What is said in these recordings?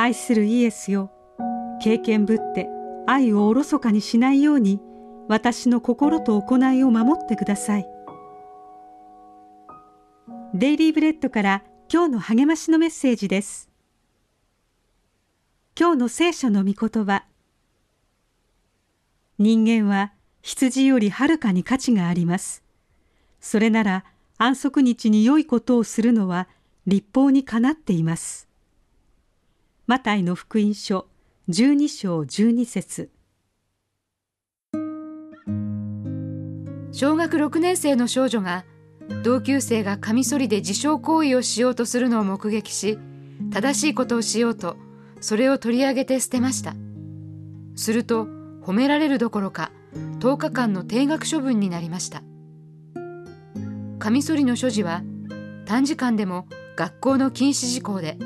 愛するイエスよ。経験ぶって愛をおろそかにしないように私の心と行いを守ってください。デイリーブレッドから今日の励ましのメッセージです。今日の聖書の御言葉。人間は羊よりはるかに価値があります。それなら安息日に良いことをするのは立法にかなっています。マタイの福音書12章12節。小学6年生の少女が同級生がカミソリで自傷行為をしようとするのを目撃し正しいことをしようとそれを取り上げて捨てました。すると褒められるどころか10日間の定額処分になりました。カミソリの所持は短時間でも学校の禁止事項で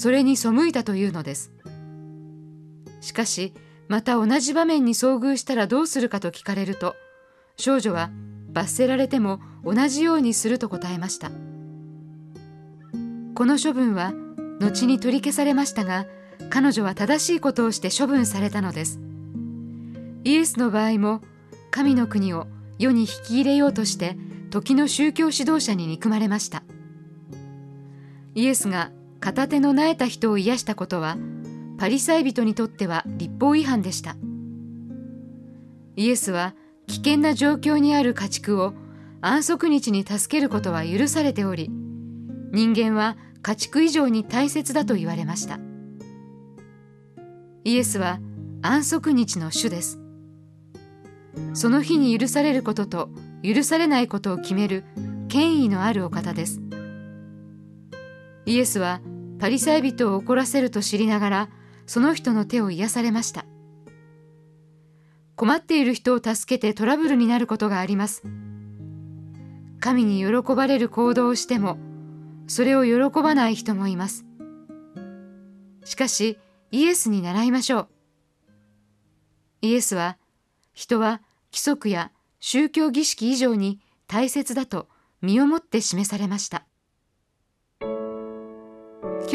それに背いたというのです。しかしまた同じ場面に遭遇したらどうするかと聞かれると少女は罰せられても同じようにすると答えました。この処分は後に取り消されましたが彼女は正しいことをして処分されたのです。イエスの場合も神の国を世に引き入れようとして時の宗教指導者に憎まれました。イエスが片手の苗えた人を癒したことはパリサイ人にとっては立法違反でした。イエスは危険な状況にある家畜を安息日に助けることは許されており人間は家畜以上に大切だと言われました。イエスは安息日の主です。その日に許されることと許されないことを決める権威のあるお方です。イエスはパリサイ人を怒らせると知りながらその人の手を癒されました。困っている人を助けてトラブルになることがあります。神に喜ばれる行動をしてもそれを喜ばない人もいます。しかしイエスに習いましょう。イエスは人は規則や宗教儀式以上に大切だと身をもって示されました。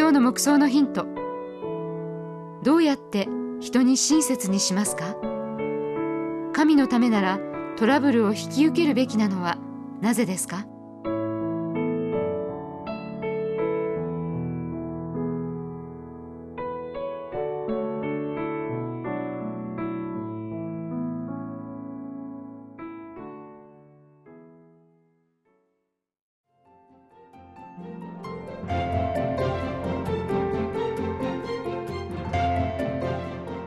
今日の目想のヒント。どうやって人に親切にしますか？神のためならトラブルを引き受けるべきなのはなぜですか？